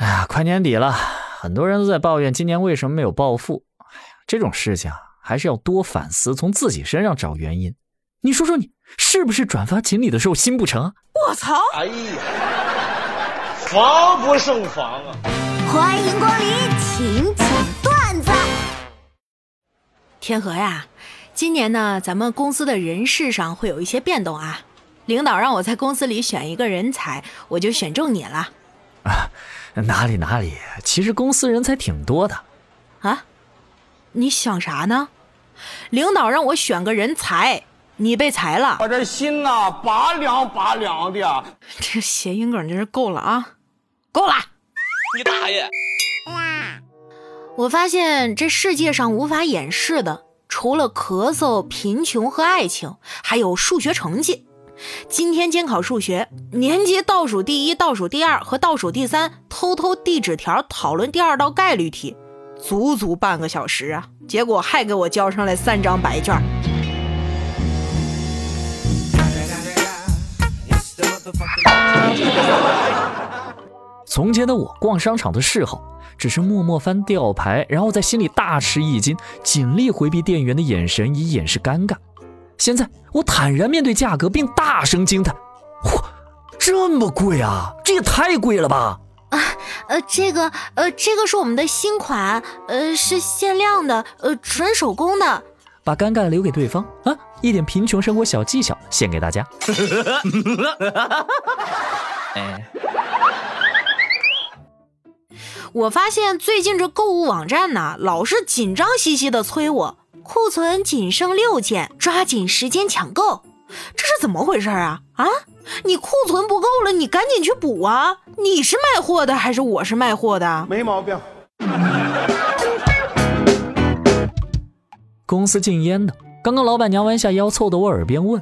哎呀，快年底了，很多人都在抱怨今年为什么没有暴富。哎呀，这种事情啊，还是要多反思，从自己身上找原因。你说说你是不是转发锦鲤的时候心不诚？我操！哎呀，防不胜防啊！欢迎光临请讲段子。天河呀，今年呢，咱们公司的人事上会有一些变动啊。领导让我在公司里选一个人才，我就选中你了。啊。哪里哪里，其实公司人才挺多的，啊？你想啥呢？领导让我选个人才，你被裁了，我这心呐拔凉拔凉的。这谐音梗真是够了啊！够了！你大爷！我发现这世界上无法掩饰的，除了咳嗽、贫穷和爱情，还有数学成绩。今天监考数学，年级倒数第一、倒数第二和倒数第三偷偷递纸条讨论第二道概率题，足足半个小时啊！结果还给我交上来三张白卷。从前的我逛商场的嗜好，只是默默翻吊牌，然后在心里大吃一惊，尽力回避店员的眼神，以掩饰尴尬。现在我坦然面对价格，并大声惊叹：“嚯，这么贵啊！这也太贵了吧！”啊，呃，这个，呃，这个是我们的新款，呃，是限量的，呃，纯手工的。把尴尬留给对方啊！一点贫穷生活小技巧献给大家。哎，我发现最近这购物网站呢，老是紧张兮兮的催我。库存仅剩六件，抓紧时间抢购，这是怎么回事啊？啊，你库存不够了，你赶紧去补啊！你是卖货的还是我是卖货的？没毛病。公司禁烟的，刚刚老板娘弯下腰凑到我耳边问：“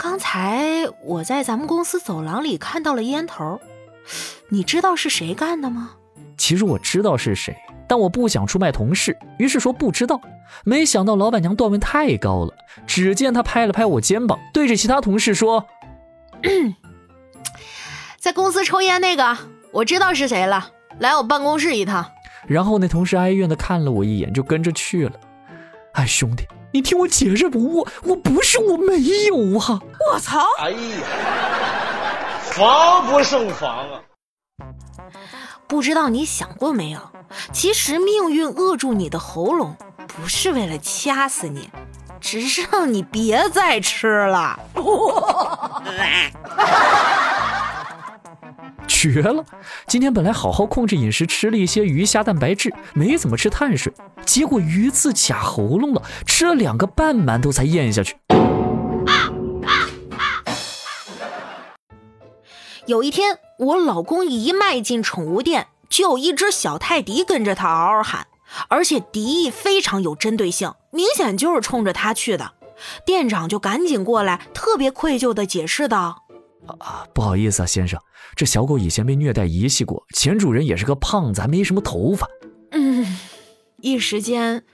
刚才我在咱们公司走廊里看到了烟头，你知道是谁干的吗？”其实我知道是谁。但我不想出卖同事，于是说不知道。没想到老板娘段位太高了，只见她拍了拍我肩膀，对着其他同事说：“ 在公司抽烟那个，我知道是谁了，来我办公室一趟。”然后那同事哀怨的看了我一眼，就跟着去了。哎，兄弟，你听我解释不？我我不是我没有啊！我操！哎呀，防不胜防啊！不知道你想过没有？其实命运扼住你的喉咙，不是为了掐死你，只是让你别再吃了。绝了！今天本来好好控制饮食，吃了一些鱼虾蛋白质，没怎么吃碳水，结果鱼刺卡喉咙了，吃了两个半馒头才咽下去。有一天，我老公一迈进宠物店，就有一只小泰迪跟着他嗷嗷喊，而且敌意非常有针对性，明显就是冲着他去的。店长就赶紧过来，特别愧疚地解释道：“啊，不好意思啊，先生，这小狗以前被虐待遗弃过，前主人也是个胖子，还没什么头发。”嗯，一时间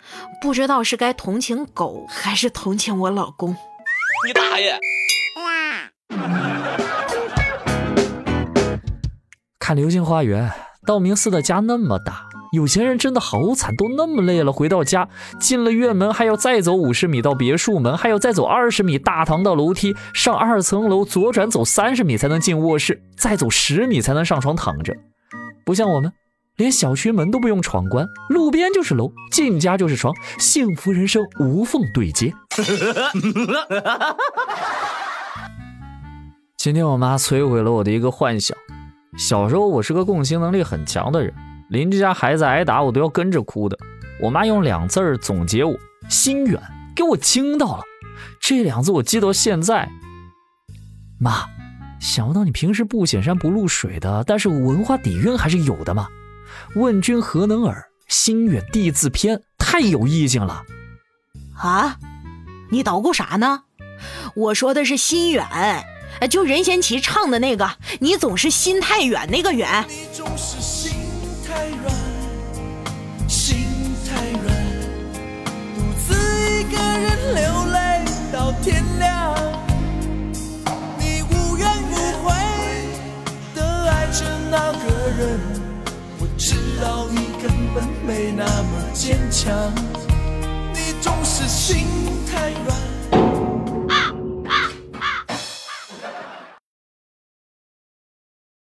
不知道是该同情狗，还是同情我老公。你大爷！看《流星花园》，道明寺的家那么大，有钱人真的好惨，都那么累了，回到家进了院门，还要再走五十米到别墅门，还要再走二十米大堂到楼梯，上二层楼左转走三十米才能进卧室，再走十米才能上床躺着。不像我们，连小区门都不用闯关，路边就是楼，进家就是床，幸福人生无缝对接。今天我妈摧毁了我的一个幻想。小时候我是个共情能力很强的人，邻居家孩子挨打我都要跟着哭的。我妈用两字儿总结我：心远，给我惊到了。这两字我记到现在。妈，想不到你平时不显山不露水的，但是文化底蕴还是有的嘛。问君何能尔？心远地自偏，太有意境了。啊，你捣鼓啥呢？我说的是心远。就任贤齐唱的那个，你总是心太远，那个远。你总是心太软，心太软，独自一个人流泪到天亮。你无怨无悔的爱着那个人，我知道你根本没那么坚强，你总是心太软。